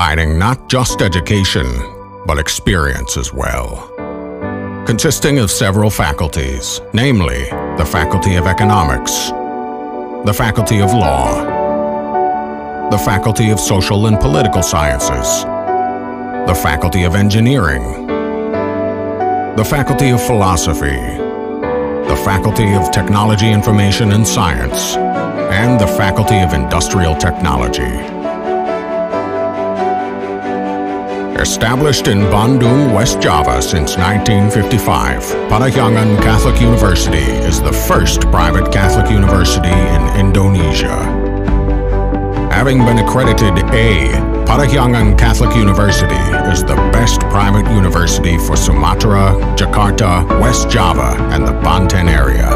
providing not just education, but experience as well. Consisting of several faculties, namely the Faculty of Economics, the Faculty of Law, the Faculty of Social and Political Sciences, the Faculty of Engineering, the Faculty of Philosophy, the Faculty of Technology, Information and Science, and the Faculty of Industrial Technology. Established in Bandung, West Java since 1955, Parahyangan Catholic University is the first private Catholic university in Indonesia. Having been accredited A, Parahyangan Catholic University is the best private university for Sumatra, Jakarta, West Java, and the Banten area.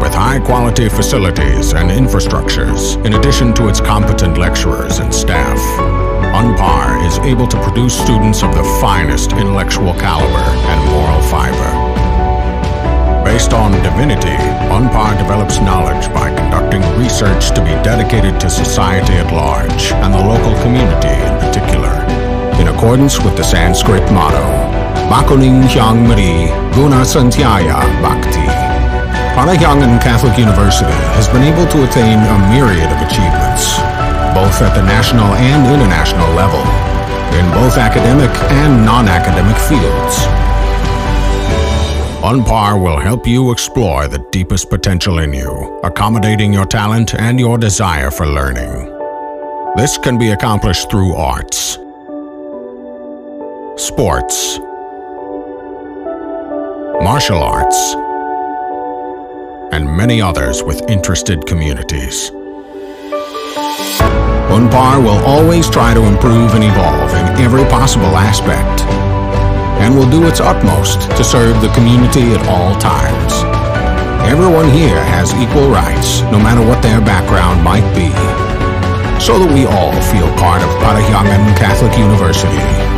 With high quality facilities and infrastructures, in addition to its competent lecturers and staff, UNPAR is able to produce students of the finest intellectual caliber and moral fiber. Based on divinity, UNPAR develops knowledge by conducting research to be dedicated to society at large and the local community in particular, in accordance with the Sanskrit motto, Bakuning Hyang Mari Guna Santyaya Bhakti. Parahyangan Catholic University has been able to attain a myriad of achievements, both at the national and international level, in both academic and non-academic fields. UNPAR will help you explore the deepest potential in you, accommodating your talent and your desire for learning. This can be accomplished through arts, sports, martial arts, and many others with interested communities. UNPAR will always try to improve and evolve in every possible aspect and will do its utmost to serve the community at all times. Everyone here has equal rights, no matter what their background might be, so that we all feel part of Parahyangan Catholic University.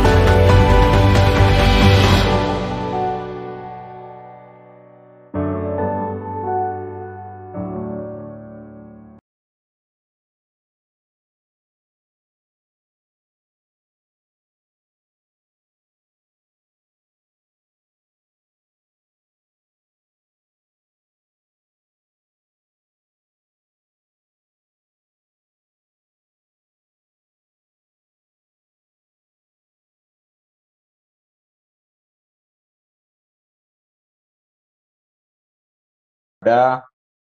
Ada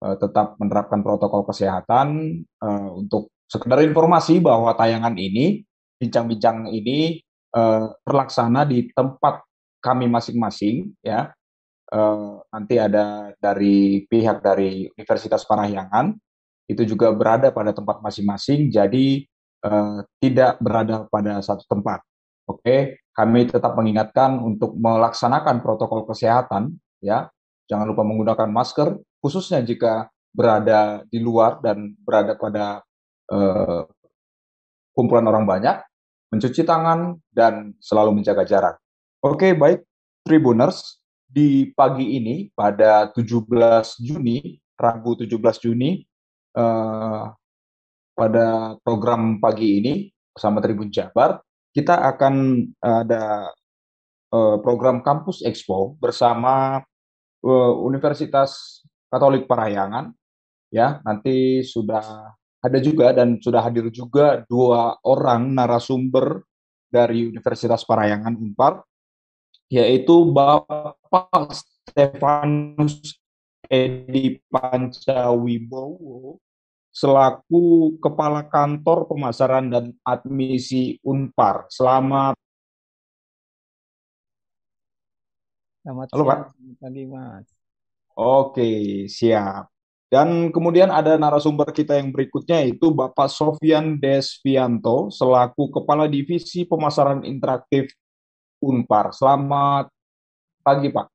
uh, tetap menerapkan protokol kesehatan uh, untuk sekedar informasi bahwa tayangan ini, bincang-bincang ini uh, terlaksana di tempat kami masing-masing, ya. Uh, nanti ada dari pihak dari Universitas Parahyangan, itu juga berada pada tempat masing-masing, jadi uh, tidak berada pada satu tempat. Oke, kami tetap mengingatkan untuk melaksanakan protokol kesehatan, ya, Jangan lupa menggunakan masker, khususnya jika berada di luar dan berada pada uh, kumpulan orang banyak, mencuci tangan, dan selalu menjaga jarak. Oke, baik, Tribuners, di pagi ini pada 17 Juni, Rabu 17 Juni, uh, pada program pagi ini bersama Tribun Jabar, kita akan ada uh, program Kampus Expo bersama uh, Universitas Katolik Parahyangan ya nanti sudah ada juga dan sudah hadir juga dua orang narasumber dari Universitas Parahyangan Unpar yaitu Bapak Stefanus Edi Pancawibowo selaku Kepala Kantor Pemasaran dan Admisi Unpar. Selamat Selamat Halo, siang, Pak. selamat pagi, Mas. Oke, siap. Dan kemudian ada narasumber kita yang berikutnya yaitu Bapak Sofian Desvianto selaku Kepala Divisi Pemasaran Interaktif Unpar. Selamat pagi, Pak.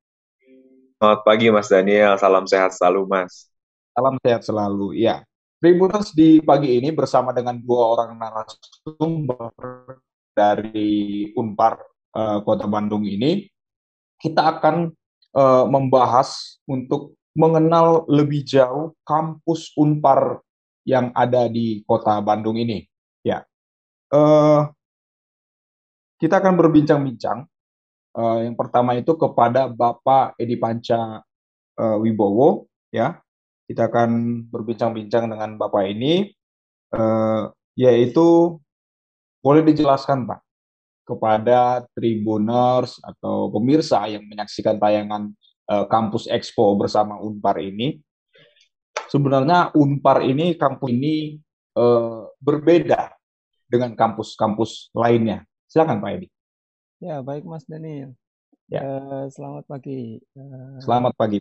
Selamat pagi Mas Daniel, salam sehat selalu Mas. Salam sehat selalu. Ya, Tribuners di pagi ini bersama dengan dua orang narasumber dari Unpar eh, Kota Bandung ini kita akan uh, membahas untuk mengenal lebih jauh kampus Unpar yang ada di kota Bandung ini. Ya, uh, kita akan berbincang-bincang. Uh, yang pertama itu kepada Bapak Edi Panca uh, Wibowo, ya. Kita akan berbincang-bincang dengan Bapak ini, uh, yaitu boleh dijelaskan Pak kepada tribuners atau pemirsa yang menyaksikan tayangan uh, Kampus Expo bersama Unpar ini. Sebenarnya Unpar ini kampus ini uh, berbeda dengan kampus-kampus lainnya. Silakan Pak Edi. Ya, baik Mas Daniel. Ya. Uh, selamat pagi. Uh, selamat pagi.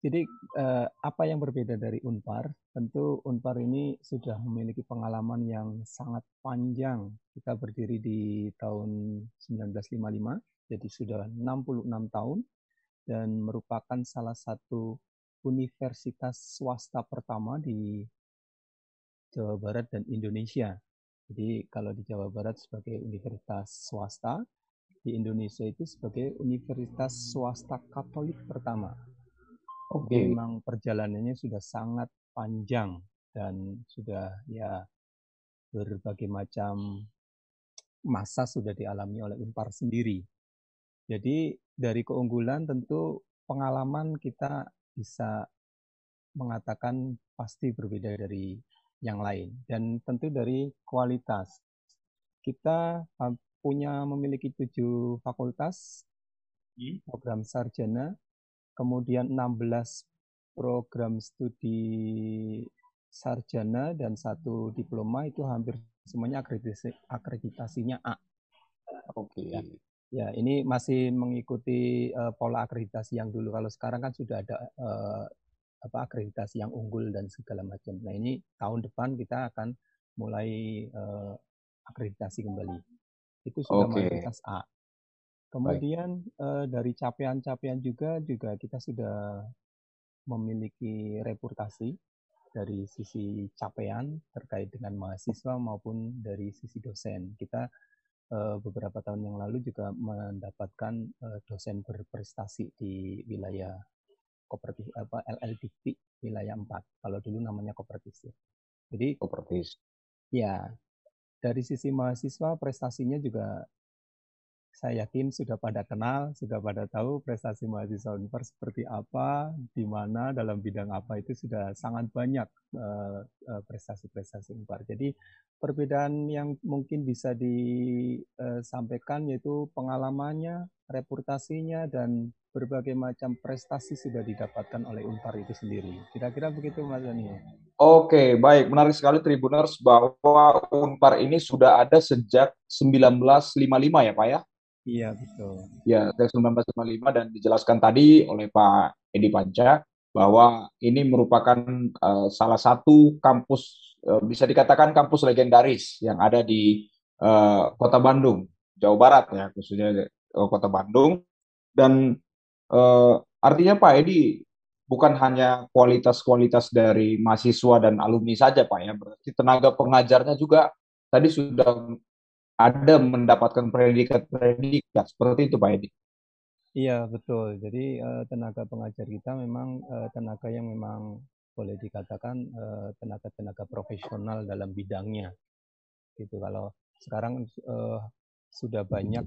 Jadi uh, apa yang berbeda dari Unpar? Tentu Unpar ini sudah memiliki pengalaman yang sangat panjang. Kita berdiri di tahun 1955, jadi sudah 66 tahun dan merupakan salah satu universitas swasta pertama di Jawa Barat dan Indonesia. Jadi kalau di Jawa Barat sebagai universitas swasta, di Indonesia itu sebagai universitas swasta Katolik pertama Oke. Okay. Memang perjalanannya sudah sangat panjang dan sudah ya berbagai macam masa sudah dialami oleh Unpar sendiri. Jadi dari keunggulan tentu pengalaman kita bisa mengatakan pasti berbeda dari yang lain dan tentu dari kualitas. Kita punya memiliki tujuh fakultas hmm. program sarjana kemudian 16 program studi sarjana dan satu diploma itu hampir semuanya akreditasi, akreditasinya A. Oke. Okay. Ya. ya, ini masih mengikuti uh, pola akreditasi yang dulu. Kalau sekarang kan sudah ada uh, apa akreditasi yang unggul dan segala macam. Nah ini tahun depan kita akan mulai uh, akreditasi kembali. Itu sudah okay. mayoritas A. Kemudian uh, dari capaian-capaian juga juga kita sudah memiliki reputasi dari sisi capaian terkait dengan mahasiswa maupun dari sisi dosen. Kita uh, beberapa tahun yang lalu juga mendapatkan uh, dosen berprestasi di wilayah kooperatif apa LLDP wilayah 4. Kalau dulu namanya kooperatif. Jadi kooperatif. Ya, dari sisi mahasiswa prestasinya juga saya yakin sudah pada kenal, sudah pada tahu prestasi mahasiswa Unpar seperti apa, di mana, dalam bidang apa itu sudah sangat banyak uh, prestasi-prestasi Unpar. Jadi perbedaan yang mungkin bisa disampaikan yaitu pengalamannya, reputasinya, dan berbagai macam prestasi sudah didapatkan oleh Unpar itu sendiri. Kira-kira begitu Mas Dani. Oke, baik. Menarik sekali Tribuners bahwa Unpar ini sudah ada sejak 1955 ya Pak ya? Iya, betul. Ya, tahun 1955 dan dijelaskan tadi oleh Pak Edi Panca bahwa ini merupakan uh, salah satu kampus uh, bisa dikatakan kampus legendaris yang ada di uh, Kota Bandung, Jawa Barat ya, khususnya uh, Kota Bandung dan uh, artinya Pak Edi bukan hanya kualitas-kualitas dari mahasiswa dan alumni saja Pak ya, berarti tenaga pengajarnya juga tadi sudah ada mendapatkan predikat-predikat seperti itu Pak Edi. Iya betul. Jadi uh, tenaga pengajar kita memang uh, tenaga yang memang boleh dikatakan uh, tenaga-tenaga profesional dalam bidangnya. Gitu. Kalau sekarang sudah banyak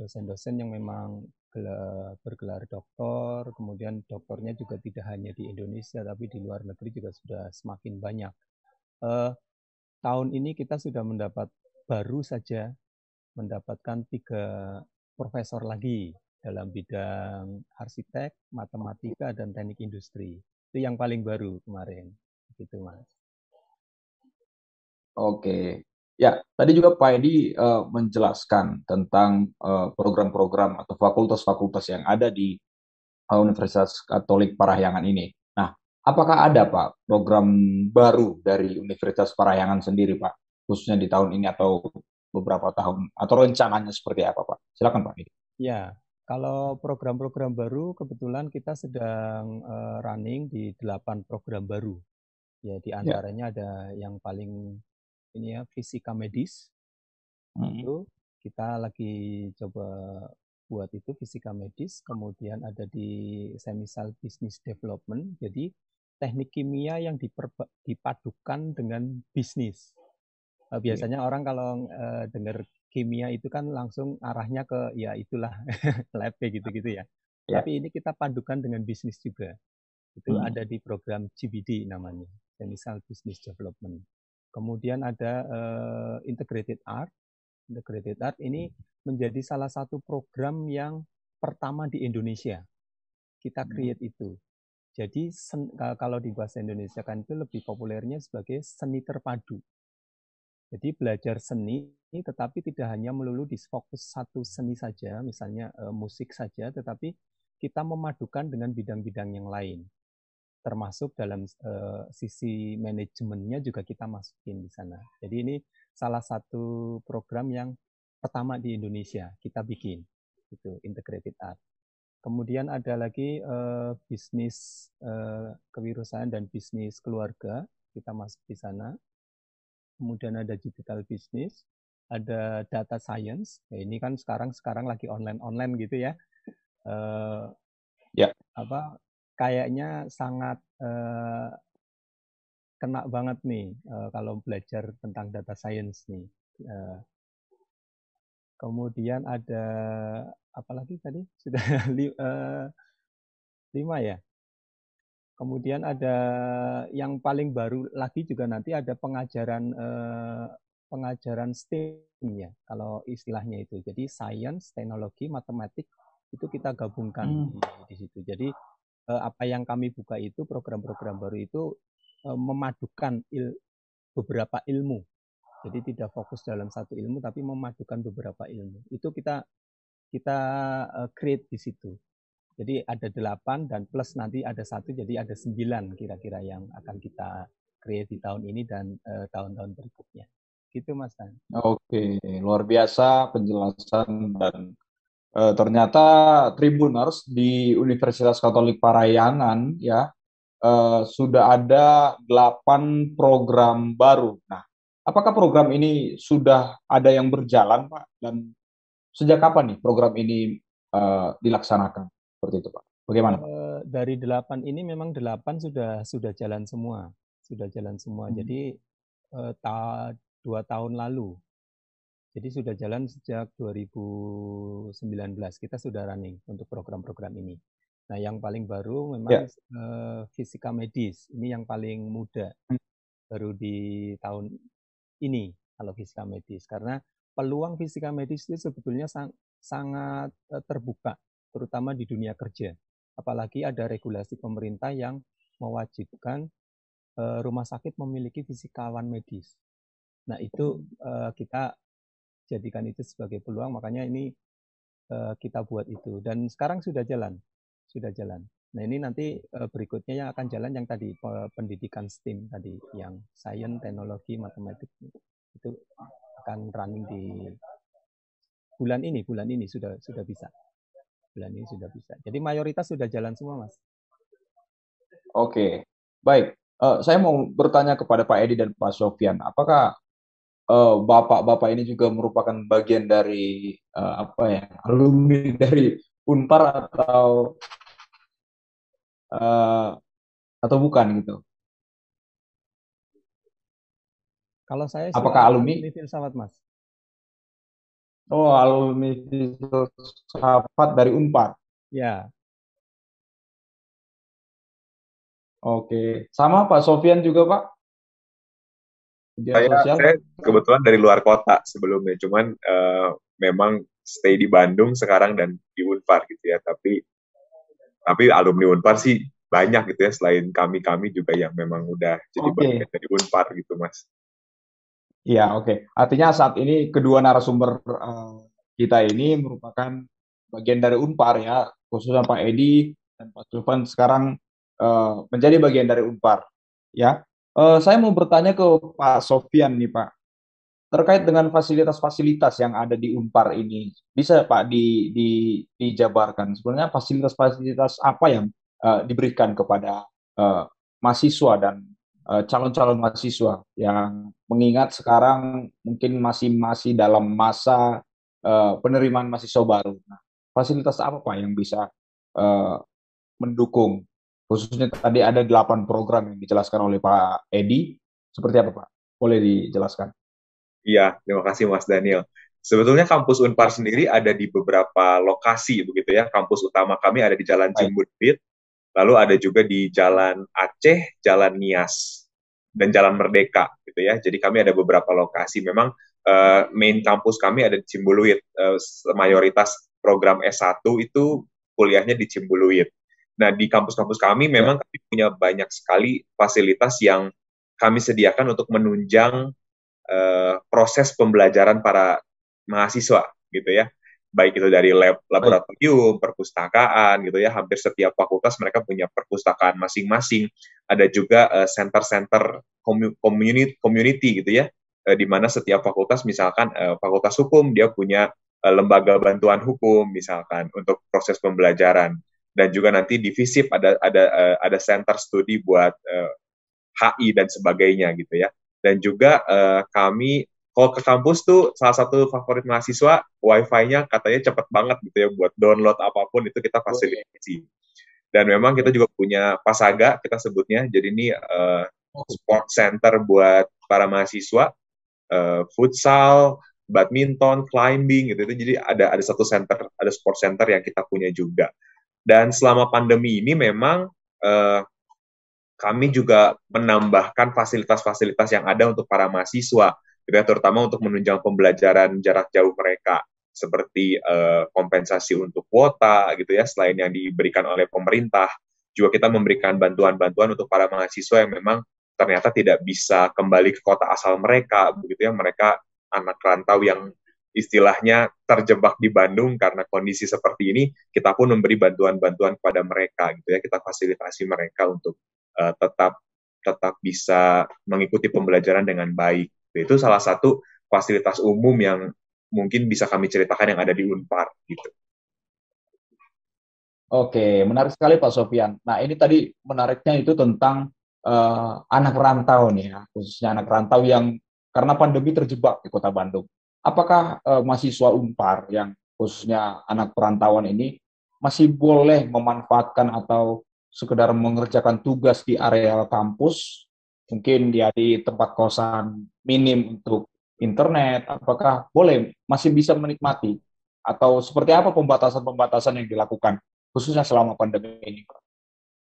dosen-dosen yang memang gelar, bergelar doktor, kemudian doktornya juga tidak hanya di Indonesia tapi di luar negeri juga sudah semakin banyak. Tahun ini kita sudah mendapat baru saja mendapatkan tiga profesor lagi dalam bidang arsitek, matematika, dan teknik industri. Itu yang paling baru kemarin. Gitu, Mas. Oke. Ya, tadi juga Pak Edi uh, menjelaskan tentang eh, program-program uh, atau fakultas-fakultas yang ada di uh, Universitas Katolik Parahyangan ini. Nah, apakah ada Pak program baru dari Universitas Parahyangan sendiri Pak? khususnya di tahun ini atau beberapa tahun atau rencananya seperti apa Pak? Silakan Pak. Ya, kalau program-program baru kebetulan kita sedang uh, running di delapan program baru. Ya, di ya. antaranya ya. ada yang paling ini ya fisika medis. Hmm. Itu kita lagi coba buat itu fisika medis, kemudian ada di semisal business development. Jadi teknik kimia yang dipadukan dengan bisnis Uh, biasanya yeah. orang kalau uh, dengar kimia itu kan langsung arahnya ke ya itulah lab gitu-gitu ya. Yeah. Tapi ini kita padukan dengan bisnis juga. Itu hmm. ada di program GBD namanya, Chemical Business Development. Kemudian ada uh, Integrated Art. Integrated Art ini menjadi salah satu program yang pertama di Indonesia. Kita hmm. create itu. Jadi sen, kalau di bahasa Indonesia kan itu lebih populernya sebagai seni terpadu. Jadi belajar seni tetapi tidak hanya melulu di fokus satu seni saja, misalnya e, musik saja, tetapi kita memadukan dengan bidang-bidang yang lain. Termasuk dalam e, sisi manajemennya juga kita masukin di sana. Jadi ini salah satu program yang pertama di Indonesia kita bikin, itu integrated art. Kemudian ada lagi e, bisnis kewirausahaan dan bisnis keluarga, kita masuk di sana. Kemudian ada digital business, ada data science. Ya, ini kan sekarang sekarang lagi online online gitu ya. Uh, ya. Apa kayaknya sangat uh, kena banget nih uh, kalau belajar tentang data science nih. Uh, kemudian ada apa lagi tadi sudah li, uh, lima ya. Kemudian ada yang paling baru lagi juga nanti ada pengajaran uh, pengajaran STEM ya, kalau istilahnya itu. Jadi science, teknologi, matematik itu kita gabungkan hmm. di, di situ. Jadi eh, apa yang kami buka itu program-program baru itu eh, memadukan il, beberapa ilmu. Jadi tidak fokus dalam satu ilmu tapi memadukan beberapa ilmu. Itu kita kita uh, create di situ. Jadi ada delapan dan plus nanti ada satu jadi ada sembilan kira-kira yang akan kita create di tahun ini dan tahun tahun-tahun berikutnya. Gitu Mas Tan. Oke, luar biasa penjelasan dan e, ternyata Tribuners di Universitas Katolik Parayangan ya e, sudah ada delapan program baru. Nah, apakah program ini sudah ada yang berjalan Pak dan sejak kapan nih program ini e, dilaksanakan seperti itu Pak? Bagaimana? Pak? dari delapan ini memang delapan sudah sudah jalan semua, sudah jalan semua. Hmm. Jadi ta dua tahun lalu. Jadi sudah jalan sejak 2019 kita sudah running untuk program-program ini. Nah yang paling baru memang yeah. Ya. uh, fisika medis ini yang paling muda hmm. baru di tahun ini kalau fisika medis karena peluang fisika medis itu sebetulnya sang, sangat uh, terbuka terutama di dunia kerja. Apalagi ada regulasi pemerintah yang mewajibkan uh, rumah sakit memiliki fisikawan medis. Nah itu uh, kita jadikan itu sebagai peluang, makanya ini uh, kita buat itu. Dan sekarang sudah jalan, sudah jalan. Nah ini nanti berikutnya yang akan jalan yang tadi pendidikan STEAM tadi, yang sains, teknologi, matematik itu akan running di bulan ini, bulan ini sudah sudah bisa, bulan ini sudah bisa. Jadi mayoritas sudah jalan semua, mas. Oke, baik. Uh, saya mau bertanya kepada Pak Edi dan Pak Sofian, apakah eh, bapak-bapak ini juga merupakan bagian dari uh, apa ya alumni dari Unpar atau uh, atau bukan gitu? Kalau saya apakah alumni? alumni filsafat mas? Oh alumni filsafat dari Unpar. Ya. Oke, sama Pak Sofian juga Pak? saya, sosial? saya kebetulan dari luar kota sebelumnya, cuman uh, memang stay di Bandung sekarang dan di Unpar gitu ya. Tapi tapi alumni Unpar sih banyak gitu ya selain kami-kami juga yang memang udah jadi okay. bagian dari Unpar gitu, Mas. Iya, oke. Okay. Artinya saat ini kedua narasumber uh, kita ini merupakan bagian dari Unpar ya, khususnya Pak Edi dan Pak Sulvan sekarang uh, menjadi bagian dari Unpar ya. Uh, saya mau bertanya ke Pak Sofian nih Pak, terkait dengan fasilitas-fasilitas yang ada di Unpar ini, bisa Pak di, di, dijabarkan sebenarnya fasilitas-fasilitas apa yang uh, diberikan kepada uh, mahasiswa dan calon-calon uh, mahasiswa yang mengingat sekarang mungkin masih masih dalam masa uh, penerimaan mahasiswa baru. Nah, fasilitas apa Pak yang bisa uh, mendukung Khususnya tadi ada delapan program yang dijelaskan oleh Pak Edi. Seperti apa Pak? Boleh dijelaskan? Iya, terima kasih Mas Daniel. Sebetulnya kampus Unpar sendiri ada di beberapa lokasi begitu ya. Kampus utama kami ada di Jalan Cimbudit, lalu ada juga di Jalan Aceh, Jalan Nias, dan Jalan Merdeka gitu ya. Jadi kami ada beberapa lokasi. Memang uh, main kampus kami ada di Cimbuluit. Uh, mayoritas program S1 itu kuliahnya di Cimbuluit. Nah, di kampus-kampus kami memang kami punya banyak sekali fasilitas yang kami sediakan untuk menunjang uh, proses pembelajaran para mahasiswa gitu ya baik itu dari lab laboratorium, perpustakaan gitu ya, hampir setiap fakultas mereka punya perpustakaan masing-masing. Ada juga uh, center-center community community gitu ya, uh, di mana setiap fakultas misalkan uh, fakultas hukum dia punya uh, lembaga bantuan hukum misalkan untuk proses pembelajaran dan juga nanti di FISIP ada ada uh, ada center studi buat uh, HI dan sebagainya gitu ya. Dan juga uh, kami kalau ke kampus tuh salah satu favorit mahasiswa wifi-nya katanya cepet banget gitu ya buat download apa pun itu kita fasilitasi. Dan memang kita juga punya Pasaga kita sebutnya. Jadi ini uh, sport center buat para mahasiswa, uh, futsal, badminton, climbing gitu. Jadi ada ada satu center, ada sport center yang kita punya juga. Dan selama pandemi ini memang uh, kami juga menambahkan fasilitas-fasilitas yang ada untuk para mahasiswa gitu ya, terutama untuk menunjang pembelajaran jarak jauh mereka seperti uh, kompensasi untuk kuota gitu ya selain yang diberikan oleh pemerintah juga kita memberikan bantuan-bantuan untuk para mahasiswa yang memang ternyata tidak bisa kembali ke kota asal mereka begitu ya. Mereka anak rantau yang istilahnya terjebak di Bandung karena kondisi seperti ini kita pun memberi bantuan-bantuan kepada mereka gitu ya. Kita fasilitasi mereka untuk uh, tetap tetap bisa mengikuti pembelajaran dengan baik itu salah satu fasilitas umum yang mungkin bisa kami ceritakan yang ada di Unpar gitu. Oke, menarik sekali Pak Sofian. Nah, ini tadi menariknya itu tentang uh, anak rantau nih ya, khususnya anak rantau yang karena pandemi terjebak di Kota Bandung. Apakah uh, mahasiswa Unpar yang khususnya anak perantauan ini masih boleh memanfaatkan atau sekedar mengerjakan tugas di area kampus mungkin dia di tempat kosan minim untuk internet, apakah boleh masih bisa menikmati atau seperti apa pembatasan-pembatasan yang dilakukan khususnya selama pandemi ini?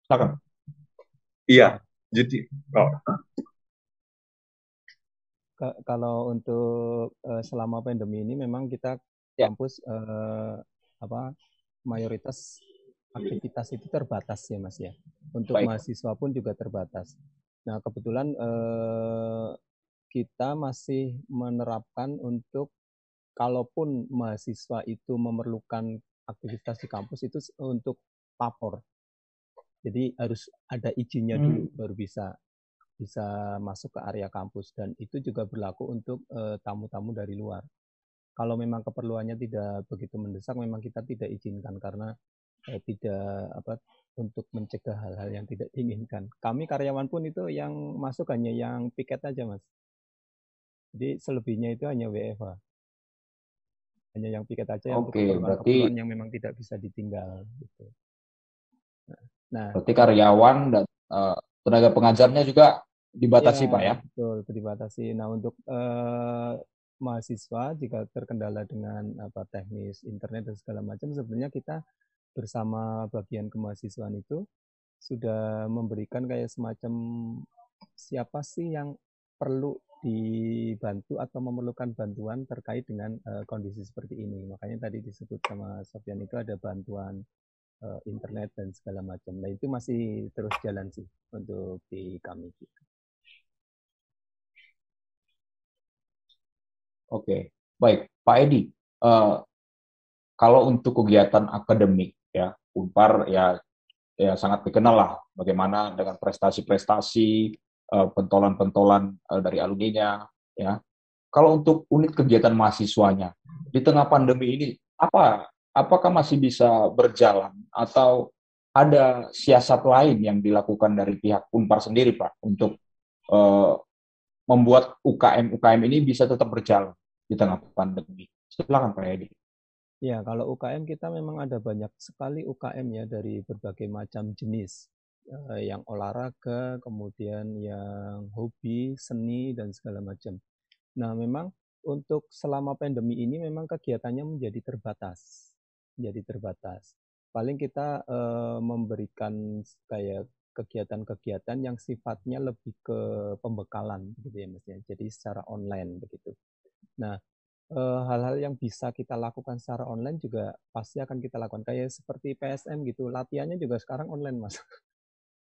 Silakan. Iya, jadi oh. kalau untuk uh, selama pandemi ini memang kita ya. kampus uh, apa mayoritas aktivitas itu terbatas ya Mas ya. Untuk Baik. mahasiswa pun juga terbatas. Nah, kebetulan eh, kita masih menerapkan untuk kalaupun mahasiswa itu memerlukan aktivitas di kampus itu untuk papor. Jadi harus ada izinnya hmm. dulu baru bisa bisa masuk ke area kampus dan itu juga berlaku untuk eh, tamu-tamu dari luar. Kalau memang keperluannya tidak begitu mendesak, memang kita tidak izinkan karena eh, tidak apa untuk mencegah hal-hal yang tidak diinginkan. Kami karyawan pun itu yang masuk hanya yang piket aja, Mas. Jadi selebihnya itu hanya WFH. Hanya yang piket aja yang Oke, berarti yang memang tidak bisa ditinggal gitu. Nah, nah berarti karyawan dan uh, tenaga pengajarnya juga dibatasi, ya, Pak ya? Betul, dibatasi. Nah, untuk uh, mahasiswa jika terkendala dengan apa teknis internet dan segala macam sebenarnya kita bersama bagian kemahasiswaan itu sudah memberikan kayak semacam siapa sih yang perlu dibantu atau memerlukan bantuan terkait dengan uh, kondisi seperti ini. Makanya tadi disebut sama Sofian itu ada bantuan uh, internet dan segala macam. Nah itu masih terus jalan sih untuk di kami. Oke, baik Pak Edi. Uh, kalau untuk kegiatan akademik Unpar ya ya sangat dikenal lah bagaimana dengan prestasi-prestasi uh, pentolan-pentolan uh, dari alumninya ya kalau untuk unit kegiatan mahasiswanya di tengah pandemi ini apa apakah masih bisa berjalan atau ada siasat lain yang dilakukan dari pihak Unpar sendiri Pak untuk uh, membuat UKM UKM ini bisa tetap berjalan di tengah pandemi. Silakan Pak Edi. Ya, kalau UKM kita memang ada banyak sekali UKM ya dari berbagai macam jenis. Eh, yang olahraga, kemudian yang hobi, seni, dan segala macam. Nah, memang untuk selama pandemi ini memang kegiatannya menjadi terbatas, menjadi terbatas. Paling kita uh, memberikan kayak kegiatan-kegiatan yang sifatnya lebih ke pembekalan, gitu ya mas ya. Jadi secara online begitu. Nah, hal-hal yang bisa kita lakukan secara online juga pasti akan kita lakukan. Kayak seperti PSM gitu, latihannya juga sekarang online mas.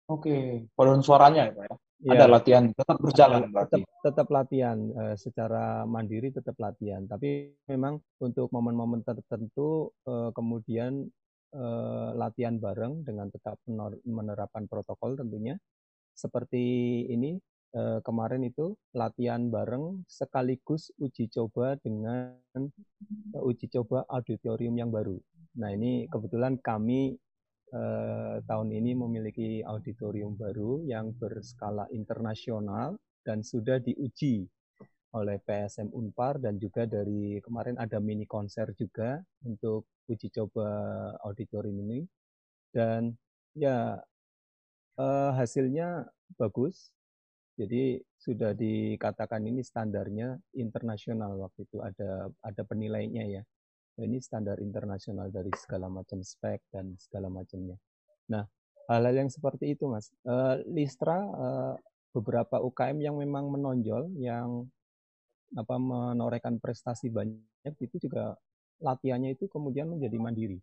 Oke, paduan suaranya ya Pak ya? ya? Ada latihan, tetap berjalan berarti? Tetap, tetap latihan, uh, secara mandiri tetap latihan. Tapi memang untuk momen-momen tertentu uh, kemudian uh, latihan bareng dengan tetap menerapkan protokol tentunya. Seperti ini, uh, kemarin itu latihan bareng sekaligus uji coba dengan uh, uji coba auditorium yang baru. Nah ini kebetulan kami eh, tahun ini memiliki auditorium baru yang berskala internasional dan sudah diuji oleh PSM Unpar dan juga dari kemarin ada mini konser juga untuk uji coba auditorium ini dan ya eh, hasilnya bagus jadi sudah dikatakan ini standarnya internasional waktu itu ada ada penilainya ya ini standar internasional dari segala macam spek dan segala macamnya. Nah, hal-hal yang seperti itu, Mas. Uh, Listra uh, beberapa UKM yang memang menonjol, yang apa menorehkan prestasi banyak itu juga latihannya itu kemudian menjadi mandiri.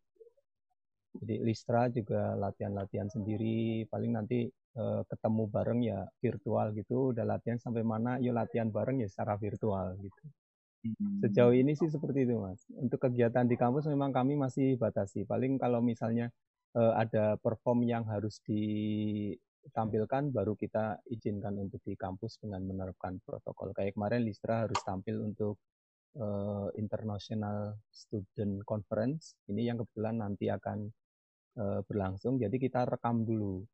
Jadi Listra juga latihan-latihan sendiri, paling nanti uh, ketemu bareng ya virtual gitu, udah latihan sampai mana, yuk latihan bareng ya secara virtual gitu. Sejauh ini sih seperti itu, Mas. Untuk kegiatan di kampus memang kami masih batasi. Paling kalau misalnya uh, ada perform yang harus ditampilkan, baru kita izinkan untuk di kampus dengan menerapkan protokol. Kayak kemarin Listra harus tampil untuk uh, International Student Conference. Ini yang kebetulan nanti akan uh, berlangsung. Jadi kita rekam dulu.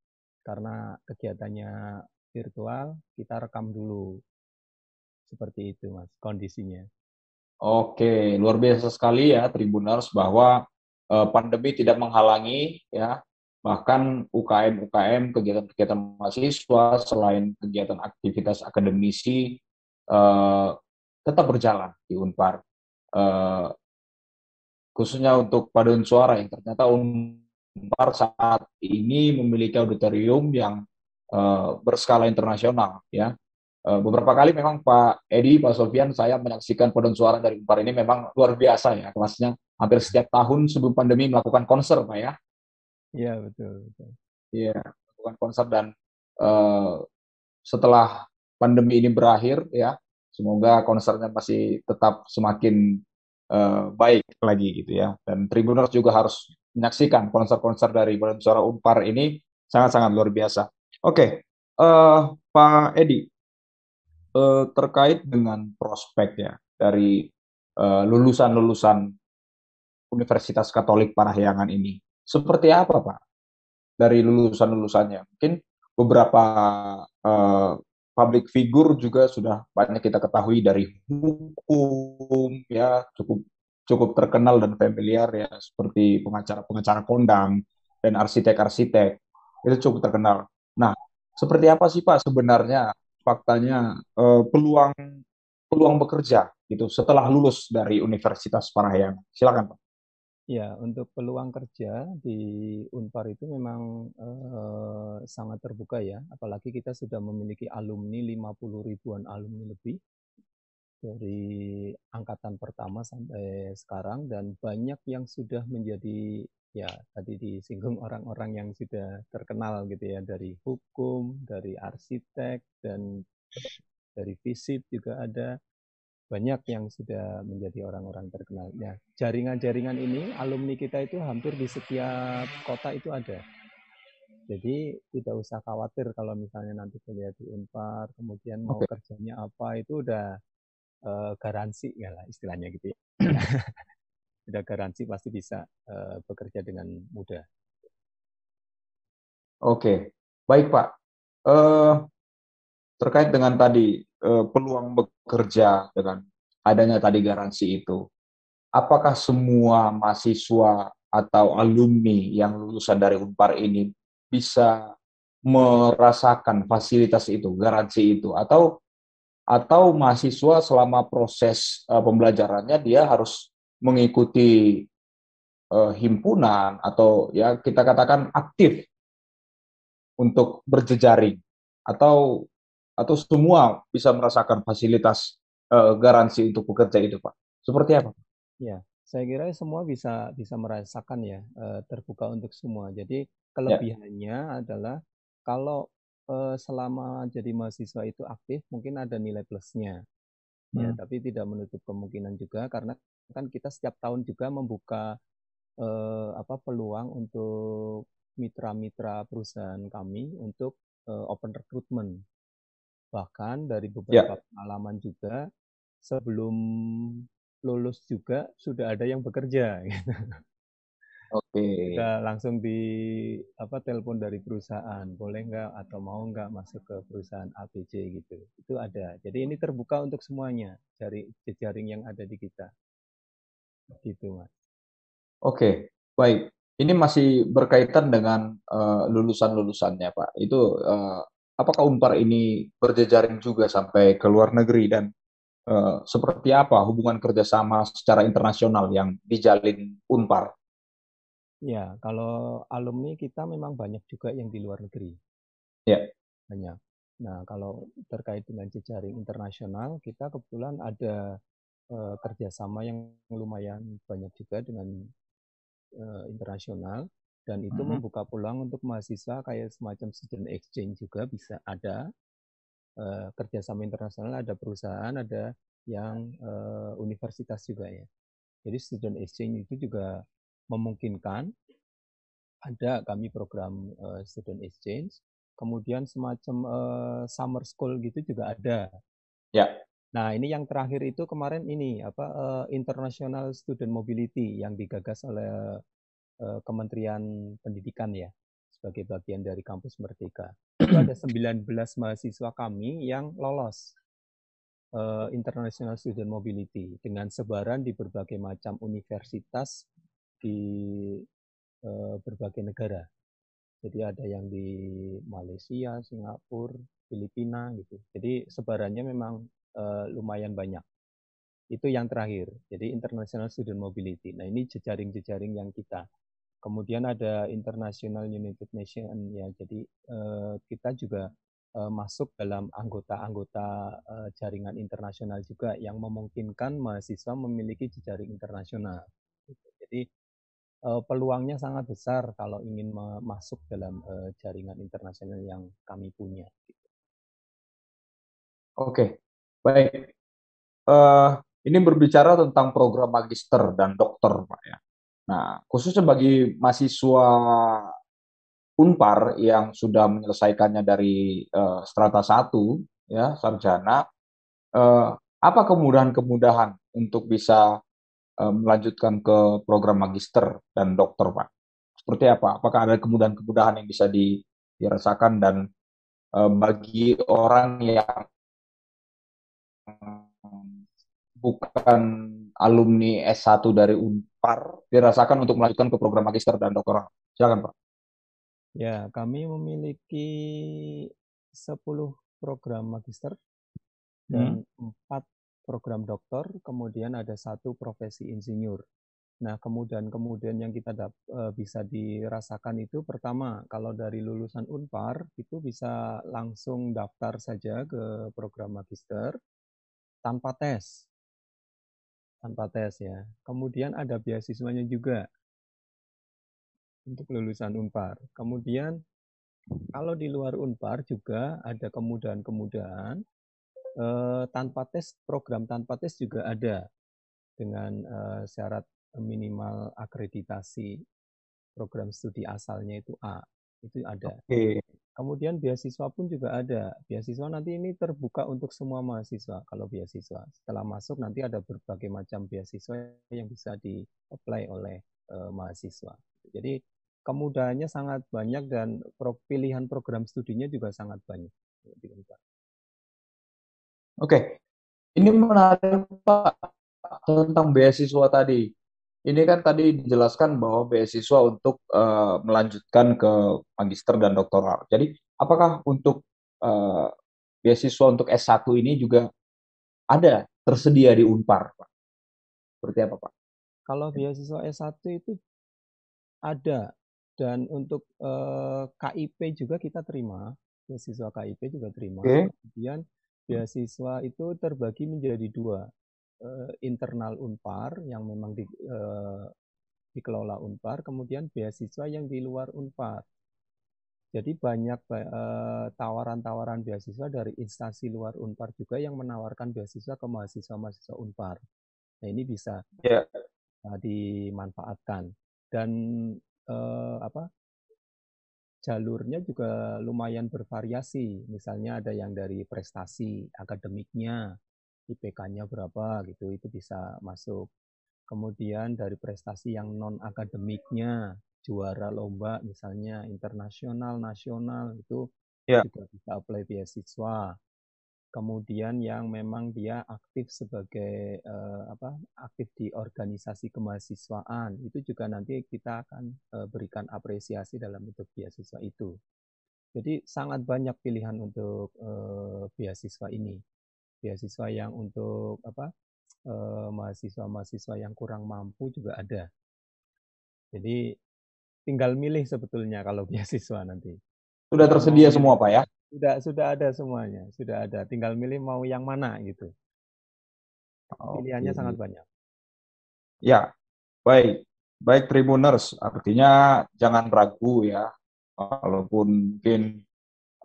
Karena kegiatannya virtual, kita rekam dulu. Seperti itu, Mas, kondisinya. Oke, luar biasa sekali ya Tribuners bahwa uh, pandemi tidak menghalangi ya bahkan UKM-UKM kegiatan-kegiatan mahasiswa selain kegiatan aktivitas akademisi uh, tetap berjalan di Unpar. Khususnya untuk paduan suara yang ternyata Unpar saat ini memiliki auditorium yang uh, berskala internasional ya Eh, beberapa kali memang Pak Edi, Pak Sofian, saya menyaksikan paduan suara dari Unpar ini memang luar biasa ya kelasnya. Hampir setiap tahun sebelum pandemi melakukan konser, Pak ya. Iya betul. betul. Iya, melakukan konser dan uh, setelah pandemi ini berakhir ya, semoga konsernya masih tetap semakin uh, baik lagi gitu ya. Dan Tribuners juga harus menyaksikan konser-konser dari paduan suara Unpar ini sangat-sangat luar biasa. Oke, okay. uh, Pak Edi, uh, terkait dengan prospek ya dari uh, lulusan-lulusan Universitas Katolik Parahyangan ini. Seperti apa, Pak? Dari lulusan-lulusannya. Mungkin beberapa uh, public figure juga sudah banyak kita ketahui dari hukum ya cukup cukup terkenal dan familiar ya seperti pengacara-pengacara kondang dan arsitek-arsitek itu cukup terkenal. Nah, seperti apa sih Pak sebenarnya faktanya uh, peluang peluang bekerja gitu setelah lulus dari Universitas Parahyangan. Silakan Pak. Ya, untuk peluang kerja di Unpar itu memang uh, sangat terbuka ya, apalagi kita sudah memiliki alumni 50 ribuan alumni lebih dari angkatan pertama sampai sekarang dan banyak yang sudah menjadi ya tadi disinggung orang-orang yang sudah terkenal gitu ya dari hukum, dari arsitek dan dari fisip juga ada banyak yang sudah menjadi orang-orang terkenal. Ya, jaringan-jaringan ini alumni kita itu hampir di setiap kota itu ada. Jadi tidak usah khawatir kalau misalnya nanti kuliah di Unpar, kemudian mau okay. kerjanya apa itu udah uh, garansi ya lah istilahnya gitu ya. sudah garansi pasti bisa uh, bekerja dengan mudah. Oke, baik Pak. Uh, terkait dengan tadi uh, peluang bekerja dengan adanya tadi garansi itu, apakah semua mahasiswa atau alumni yang lulusan dari Unpar ini bisa merasakan fasilitas itu, garansi itu, atau atau mahasiswa selama proses uh, pembelajarannya dia harus mengikuti uh, himpunan atau ya kita katakan aktif untuk berjejaring atau atau semua bisa merasakan fasilitas uh, garansi untuk bekerja itu Pak. Seperti apa? Ya, saya kira semua bisa bisa merasakan ya uh, terbuka untuk semua. Jadi kelebihannya ya. adalah kalau uh, selama jadi mahasiswa itu aktif mungkin ada nilai plusnya. Ya, hmm. tapi tidak menutup kemungkinan juga karena kan kita setiap tahun juga membuka uh, apa peluang untuk mitra-mitra perusahaan kami untuk uh, open recruitment. Bahkan dari ya. beberapa yeah. pengalaman juga sebelum lulus juga sudah ada yang bekerja. Gitu. Oke. Okay. Kita langsung di apa telepon dari perusahaan, boleh nggak atau mau nggak masuk ke perusahaan APC gitu. Itu ada. Jadi ini terbuka untuk semuanya dari jejaring yang ada di kita. Gitu, Mas. Oke, baik. Ini masih berkaitan dengan uh, lulusan-lulusannya, Pak. Itu uh, apakah Unpar ini berjejaring juga sampai ke luar negeri dan uh, seperti apa hubungan kerjasama secara internasional yang dijalin Unpar? Ya, kalau alumni kita memang banyak juga yang di luar negeri. Ya. Banyak. Nah, kalau terkait dengan jejaring internasional, kita kebetulan ada uh, kerjasama yang lumayan banyak juga dengan uh, internasional dan itu hmm. membuka peluang untuk mahasiswa kayak semacam student exchange juga bisa ada uh, kerjasama internasional ada perusahaan ada yang uh, universitas juga ya jadi student exchange itu juga memungkinkan ada kami program uh, student exchange kemudian semacam uh, summer school gitu juga ada ya Nah, ini yang terakhir itu kemarin ini apa uh, International Student Mobility yang digagas oleh uh, Kementerian Pendidikan ya sebagai bagian dari kampus Merdeka. Itu ada 19 mahasiswa kami yang lolos uh, International Student Mobility dengan sebaran di berbagai macam universitas di uh, berbagai negara. Jadi ada yang di Malaysia, Singapura, Filipina gitu. Jadi sebarannya memang uh, lumayan banyak. Itu yang terakhir. Jadi International Student Mobility. Nah, ini jejaring-jejaring yang kita. Kemudian ada International United Nation ya. Jadi uh, kita juga masuk dalam anggota-anggota jaringan internasional juga yang memungkinkan mahasiswa memiliki jejaring internasional. Jadi uh, peluangnya sangat besar kalau ingin masuk dalam uh, jaringan internasional yang kami punya. Oke, Baik, uh, ini berbicara tentang program magister dan dokter, Pak ya. Nah, khususnya bagi mahasiswa Unpar yang sudah menyelesaikannya dari uh, strata 1, ya, sarjana, uh, apa kemudahan-kemudahan untuk bisa melanjutkan ke program magister dan dokter, Pak? Seperti apa? Apakah ada kemudahan-kemudahan yang bisa dirasakan dan uh, bagi orang yang bukan alumni S1 dari Unpar dirasakan untuk melanjutkan ke program magister dan doktoral. Silakan Pak. Ya, kami memiliki 10 program magister dan hmm. 4 program doktor, kemudian ada satu profesi insinyur. Nah, kemudian-kemudian yang kita dap, e, bisa dirasakan itu pertama, kalau dari lulusan Unpar itu bisa langsung daftar saja ke program magister tanpa tes. Tanpa tes ya. Kemudian ada beasiswanya juga untuk lulusan Unpar. Kemudian kalau di luar Unpar juga ada kemudahan-kemudahan eh, tanpa tes, program tanpa tes juga ada dengan eh, syarat minimal akreditasi program studi asalnya itu A. Itu ada. Oke. Kemudian beasiswa pun juga ada. Beasiswa nanti ini terbuka untuk semua mahasiswa kalau beasiswa. Setelah masuk nanti ada berbagai macam beasiswa yang bisa di-apply oleh uh, mahasiswa. Jadi kemudahannya sangat banyak dan pilihan program studinya juga sangat banyak. Oke, ini menarik Pak tentang beasiswa tadi. Ini kan tadi dijelaskan bahwa beasiswa untuk uh, melanjutkan ke magister dan doktoral. Jadi, apakah untuk uh, beasiswa untuk S1 ini juga ada tersedia di Unpar, Pak? Seperti apa, Pak? Kalau beasiswa S1 itu ada dan untuk eh, KIP juga kita terima, beasiswa KIP juga terima. Oke. Kemudian beasiswa itu terbagi menjadi dua, eh, internal Unpar yang memang di, eh, dikelola Unpar, kemudian beasiswa yang di luar Unpar. Jadi banyak eh, tawaran-tawaran beasiswa dari instansi luar Unpar juga yang menawarkan beasiswa ke mahasiswa-mahasiswa Unpar. Nah ini bisa Ya. uh, dimanfaatkan dan uh, apa jalurnya juga lumayan bervariasi. Misalnya ada yang dari prestasi akademiknya, IPK-nya berapa gitu, itu bisa masuk. Kemudian dari prestasi yang non akademiknya, juara lomba misalnya internasional, nasional itu Ya. juga bisa apply beasiswa kemudian yang memang dia aktif sebagai uh, apa aktif di organisasi kemahasiswaan. Itu juga nanti kita akan uh, berikan apresiasi dalam bentuk beasiswa itu. Jadi sangat banyak pilihan untuk uh, beasiswa ini. Beasiswa yang untuk apa mahasiswa-mahasiswa yang kurang mampu juga ada. Jadi tinggal milih sebetulnya kalau beasiswa nanti. Sudah tersedia semua Pak ya sudah sudah ada semuanya, sudah ada. Tinggal milih mau yang mana gitu. Pilihannya sangat banyak. Ya, baik. Baik Tribuners, artinya jangan ragu ya. Walaupun mungkin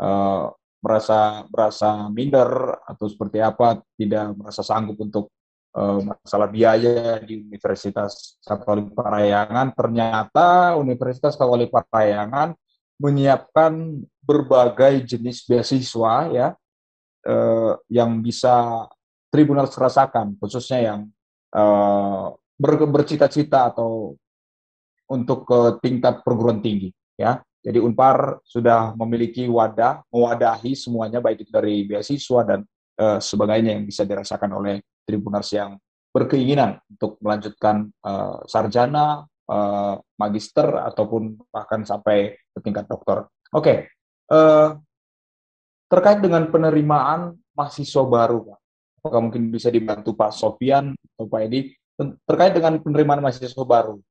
uh, merasa merasa minder atau seperti apa, tidak merasa sanggup untuk uh, masalah biaya di Universitas Katolik Parayangan, ternyata Universitas Katolik Parayangan menyiapkan berbagai jenis beasiswa ya eh, yang bisa tribunal rasakan khususnya yang eh, ber, bercita-cita atau untuk ke tingkat perguruan tinggi ya. Jadi Unpar sudah memiliki wadah mewadahi semuanya baik itu dari beasiswa dan eh, sebagainya yang bisa dirasakan oleh tribunal yang berkeinginan untuk melanjutkan eh, sarjana eh, magister ataupun bahkan sampai ke tingkat doktor. Oke, okay. uh, terkait dengan penerimaan mahasiswa baru, Pak. Apakah mungkin bisa dibantu Pak Sofian atau Pak Edi terkait dengan penerimaan mahasiswa baru?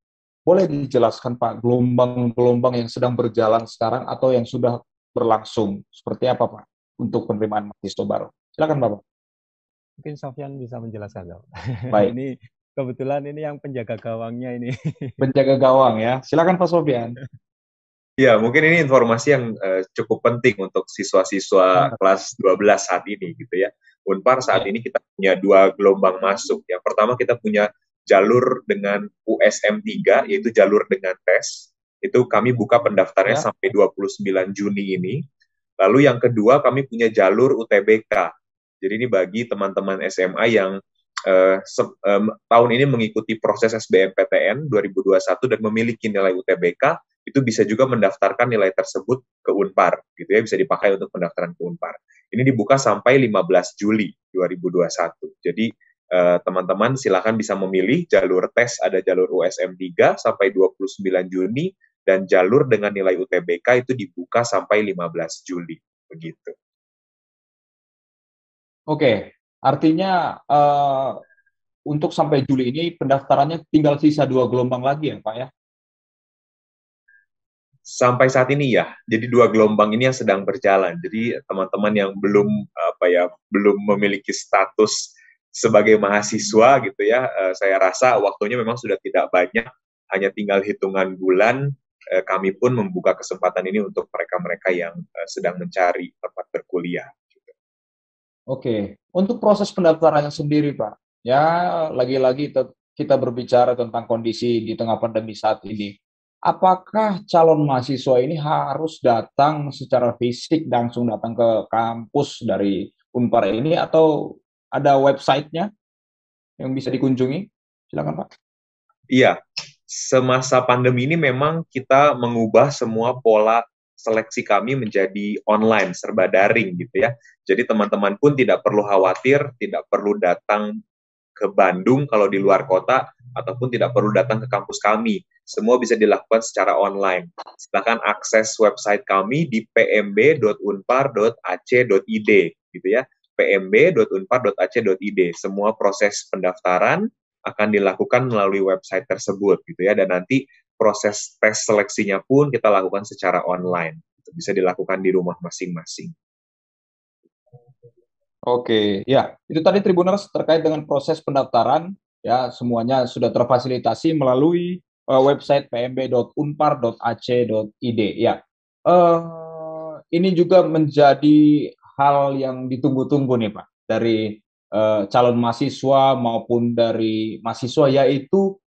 Boleh dijelaskan Pak gelombang-gelombang yang sedang berjalan sekarang atau yang sudah berlangsung seperti apa Pak untuk penerimaan mahasiswa baru? Silakan Bapak. Mungkin Sofian bisa menjelaskan. Baik. ini kebetulan ini yang penjaga gawangnya ini. penjaga gawang ya. Silakan Pak Sofian. Ya, mungkin ini informasi yang uh, cukup penting untuk siswa-siswa kelas 12 saat ini gitu ya. Unpar saat ini kita punya dua gelombang masuk. Yang pertama kita punya jalur dengan USM 3 yaitu jalur dengan tes. Itu kami buka pendaftarnya ya. sampai 29 Juni ini. Lalu yang kedua kami punya jalur UTBK. Jadi ini bagi teman-teman SMA yang uh, um, tahun ini mengikuti proses SBMPTN 2021 dan memiliki nilai UTBK itu bisa juga mendaftarkan nilai tersebut ke Unpar, gitu ya, bisa dipakai untuk pendaftaran ke Unpar. Ini dibuka sampai 15 Juli 2021. Jadi eh, teman-teman silakan bisa memilih jalur tes ada jalur USM 3 sampai 29 Juni dan jalur dengan nilai UTBK itu dibuka sampai 15 Juli, begitu. Oke, artinya uh, untuk sampai Juli ini pendaftarannya tinggal sisa dua gelombang lagi ya, Pak ya? sampai saat ini ya. Jadi dua gelombang ini yang sedang berjalan. Jadi teman-teman yang belum apa ya belum memiliki status sebagai mahasiswa gitu ya, uh, saya rasa waktunya memang sudah tidak banyak, hanya tinggal hitungan bulan. Uh, kami pun membuka kesempatan ini untuk mereka-mereka yang sedang mencari tempat berkuliah. Oke, untuk proses pendaftarannya sendiri, Pak. Ya, lagi-lagi kita berbicara tentang kondisi di tengah pandemi saat ini apakah calon mahasiswa ini harus datang secara fisik langsung datang ke kampus dari Unpar ini atau ada websitenya yang bisa dikunjungi? Silakan Pak. Iya, semasa pandemi ini memang kita mengubah semua pola seleksi kami menjadi online, serba daring gitu ya. Jadi teman-teman pun tidak perlu khawatir, tidak perlu datang ke Bandung kalau di luar kota ataupun tidak perlu datang ke kampus kami. Semua bisa dilakukan secara online. Silakan akses website kami di pmb.unpar.ac.id gitu ya. pmb.unpar.ac.id. Semua proses pendaftaran akan dilakukan melalui website tersebut gitu ya dan nanti proses tes seleksinya pun kita lakukan secara online. Bisa dilakukan di rumah masing-masing. Oke, ya itu tadi Tribuners terkait dengan proses pendaftaran ya semuanya sudah terfasilitasi melalui uh, website pmb.unpar.ac.id ya. Uh, ini juga menjadi hal yang ditunggu-tunggu nih Pak dari uh, calon mahasiswa maupun dari mahasiswa yaitu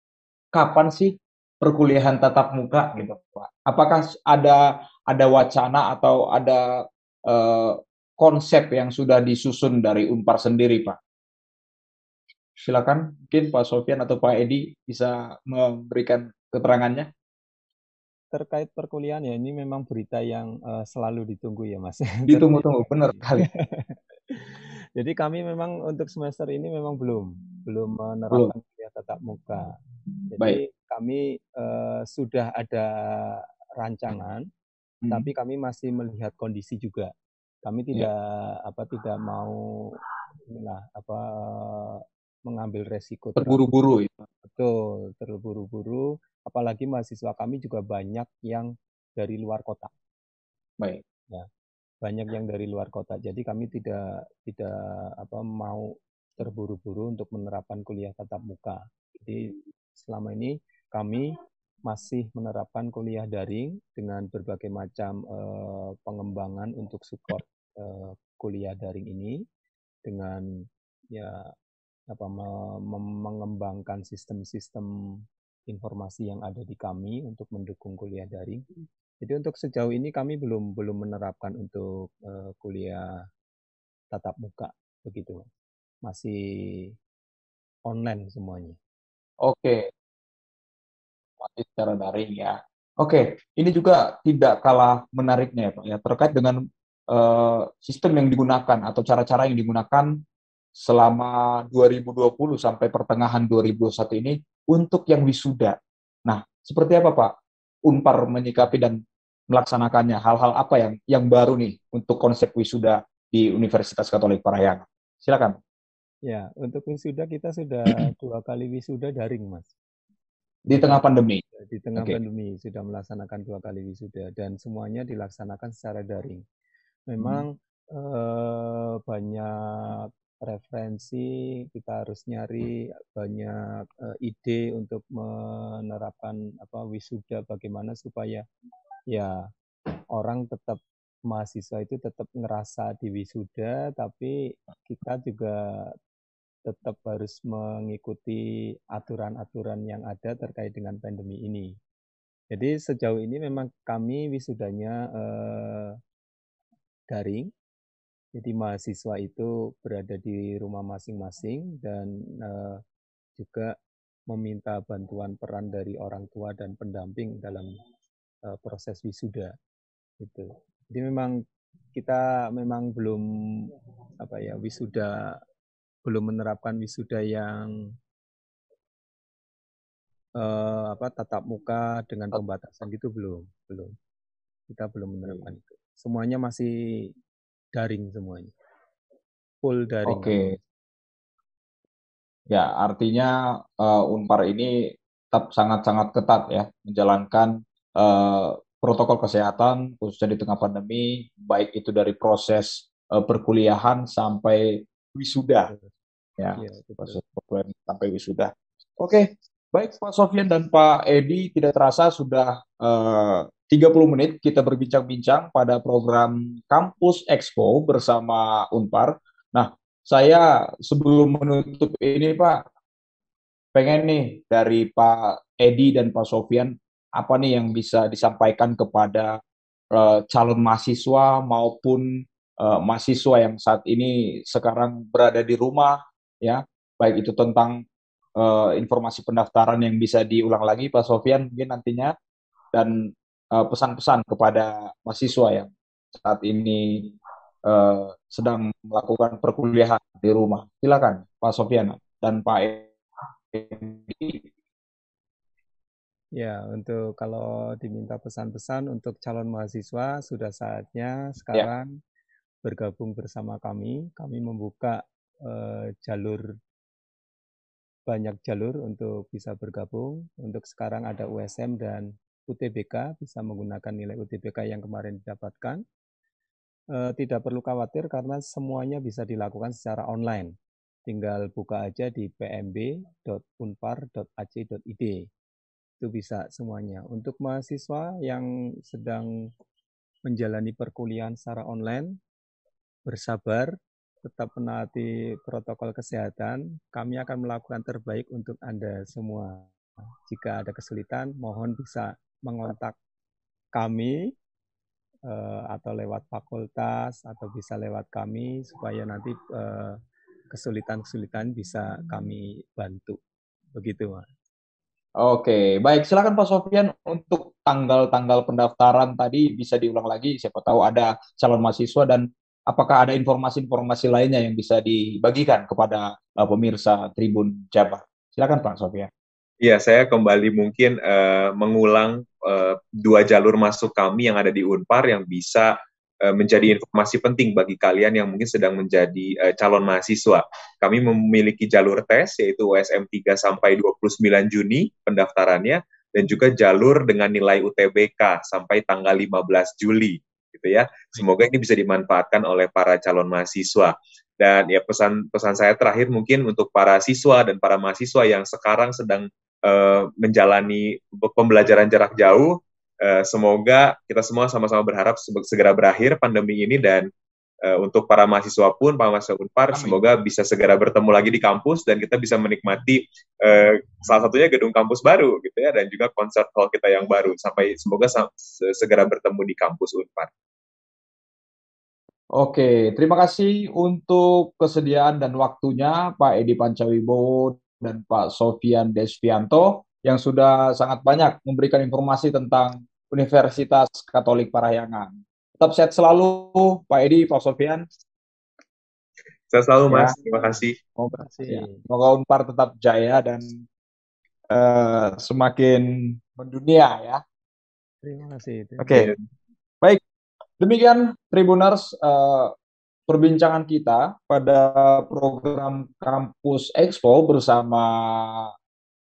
kapan sih perkuliahan tatap muka gitu Pak? Apakah ada ada wacana atau ada uh, konsep yang sudah disusun dari Unpar sendiri Pak? Silakan, mungkin Pak Sofian atau Pak Edi bisa memberikan keterangannya. Terkait perkuliahan ya, ini memang berita yang uh, selalu ditunggu ya Mas. Ditunggu-tunggu, benar kali. Jadi kami memang untuk semester ini memang belum belum menerapkan tatap muka. Jadi Baik. kami uh, sudah ada rancangan, hmm. tapi kami masih melihat kondisi juga. Kami ya. tidak ya. apa tidak mau inilah apa mengambil resiko terburu-buru ya. Betul, terburu-buru. Apalagi mahasiswa kami juga banyak yang dari luar kota. Baik. Ya, banyak yang dari luar kota. Jadi kami tidak tidak apa mau terburu-buru untuk menerapkan kuliah tatap muka. Jadi selama ini kami masih menerapkan kuliah daring dengan berbagai macam uh, pengembangan untuk support uh, kuliah daring ini dengan ya apa mengembangkan sistem-sistem informasi yang ada di kami untuk mendukung kuliah daring. Jadi untuk sejauh ini kami belum belum menerapkan untuk uh, kuliah tatap muka begitu. Masih online semuanya. Oke. Masih secara daring ya. Oke, ini juga tidak kalah menariknya ya Pak ya terkait dengan uh, sistem yang digunakan atau cara-cara yang digunakan selama 2020 sampai pertengahan 2021 ini untuk yang wisuda. Nah, seperti apa Pak Unpar menyikapi dan melaksanakannya? Hal-hal apa yang yang baru nih untuk konsep wisuda di Universitas Katolik Parahyangan? Silakan. Ya, untuk wisuda kita sudah dua kali wisuda daring, Mas. Di tengah pandemi. Di tengah okay. pandemi sudah melaksanakan dua kali wisuda dan semuanya dilaksanakan secara daring. Memang hmm. eh, banyak referensi, kita harus nyari banyak uh, ide untuk menerapkan apa wisuda bagaimana supaya ya orang tetap mahasiswa itu tetap ngerasa di wisuda tapi kita juga tetap harus mengikuti aturan-aturan yang ada terkait dengan pandemi ini. Jadi sejauh ini memang kami wisudanya eh, daring, jadi mahasiswa itu berada di rumah masing-masing dan uh, juga meminta bantuan peran dari orang tua dan pendamping dalam uh, proses wisuda. Gitu. Jadi memang kita memang belum apa ya wisuda belum menerapkan wisuda yang uh, apa tatap muka dengan pembatasan gitu belum belum kita belum menerapkan itu semuanya masih daring semuanya. Full daring. Oke. Okay. Ya, artinya uh, Unpar ini tetap sangat-sangat ketat ya menjalankan uh, protokol kesehatan khususnya di tengah pandemi, baik itu dari proses uh, perkuliahan sampai wisuda. Ya, ya proses perkuliahan sampai wisuda. Oke, baik Pak Sofian dan Pak Edi, tidak terasa sudah uh, 30 menit kita berbincang-bincang pada program Kampus Expo bersama Unpar. Nah, saya sebelum menutup ini Pak, pengen nih dari Pak Edi dan Pak Sofian, apa nih yang bisa disampaikan kepada uh, calon mahasiswa maupun uh, mahasiswa yang saat ini sekarang berada di rumah, ya, baik itu tentang uh, informasi pendaftaran yang bisa diulang lagi Pak Sofian mungkin nantinya, dan Eh, pesan-pesan kepada mahasiswa yang saat ini uh, sedang melakukan perkuliahan di rumah. Silakan Pak Sofiana dan Pak Edi. Ya, untuk kalau diminta pesan-pesan untuk calon mahasiswa sudah saatnya sekarang ya. Bergabung bersama kami. Kami membuka uh, jalur banyak jalur untuk bisa bergabung. Untuk sekarang ada USM dan UTBK, bisa menggunakan nilai UTBK yang kemarin didapatkan. Uh, tidak perlu khawatir karena semuanya bisa dilakukan secara online. Tinggal buka aja di pmb.unpar.ac.id. Itu bisa semuanya. Untuk mahasiswa yang sedang menjalani perkuliahan secara online, bersabar, tetap menaati protokol kesehatan, kami akan melakukan terbaik untuk Anda semua. Jika ada kesulitan, mohon bisa mengontak kami eh, atau lewat fakultas atau bisa lewat kami supaya nanti eh, kesulitan-kesulitan bisa kami bantu. Begitu, Mas. Oke, baik. Silakan Pak Sofian untuk tanggal-tanggal pendaftaran tadi bisa diulang lagi. Siapa tahu ada calon mahasiswa dan apakah ada informasi-informasi lainnya yang bisa dibagikan kepada uh, pemirsa Tribun Jabar? Silakan Pak Sofia. Iya, saya kembali mungkin uh, mengulang uh, dua jalur masuk kami yang ada di Unpar yang bisa menjadi informasi penting bagi kalian yang mungkin sedang menjadi uh, calon mahasiswa. Kami memiliki jalur tes yaitu USM 3 sampai 29 Juni pendaftarannya dan juga jalur dengan nilai UTBK sampai tanggal 15 Juli gitu ya. Semoga ini bisa dimanfaatkan oleh para calon mahasiswa. Dan ya pesan-pesan saya terakhir mungkin untuk para siswa dan para mahasiswa yang sekarang sedang uh, menjalani pembelajaran jarak jauh, uh, semoga kita semua sama-sama berharap segera berakhir pandemi ini dan uh, untuk para mahasiswa pun, para mahasiswa Unpar, Amin. semoga bisa segera bertemu lagi di kampus dan kita bisa menikmati uh, salah satunya gedung kampus baru gitu ya dan juga concert hall kita yang baru sampai semoga segera bertemu di kampus Unpar. Oke, terima kasih untuk kesediaan dan waktunya Pak Edi Pancawibowo dan Pak Sofian Desvianto yang sudah sangat banyak memberikan informasi tentang Universitas Katolik Parahyangan. Tetap sehat selalu Pak Edi, Pak Sofian. Sehat selalu Mas, ya. terima kasih. Terima kasih. Ya. Semoga Unpar tetap jaya dan uh, semakin mendunia ya. Terima kasih. Oke, okay. baik. Demikian Tribuners uh, perbincangan kita pada program Kampus Expo bersama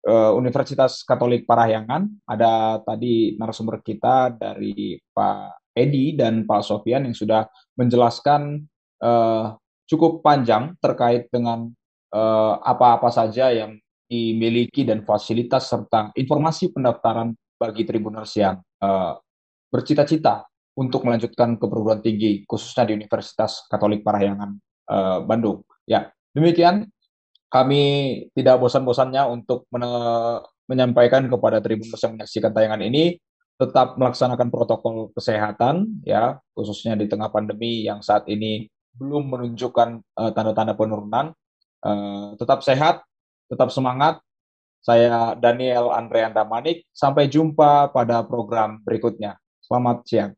uh, Universitas Katolik Parahyangan. Ada tadi narasumber kita dari Pak Edi dan Pak Sofian yang sudah menjelaskan uh, cukup panjang terkait dengan apa-apa uh, saja yang dimiliki dan fasilitas serta informasi pendaftaran bagi tribuners yang uh, bercita-cita untuk melanjutkan ke perguruan tinggi, khususnya di Universitas Katolik Parahyangan uh, Bandung. Ya, demikian. Kami tidak bosan-bosannya untuk menyampaikan kepada tribuners yang menyaksikan tayangan ini tetap melaksanakan protokol kesehatan ya khususnya di tengah pandemi yang saat ini belum menunjukkan uh, tanda-tanda penurunan. Uh, tetap sehat tetap semangat. Saya Daniel Andreanda Manik sampai jumpa pada program berikutnya. Selamat siang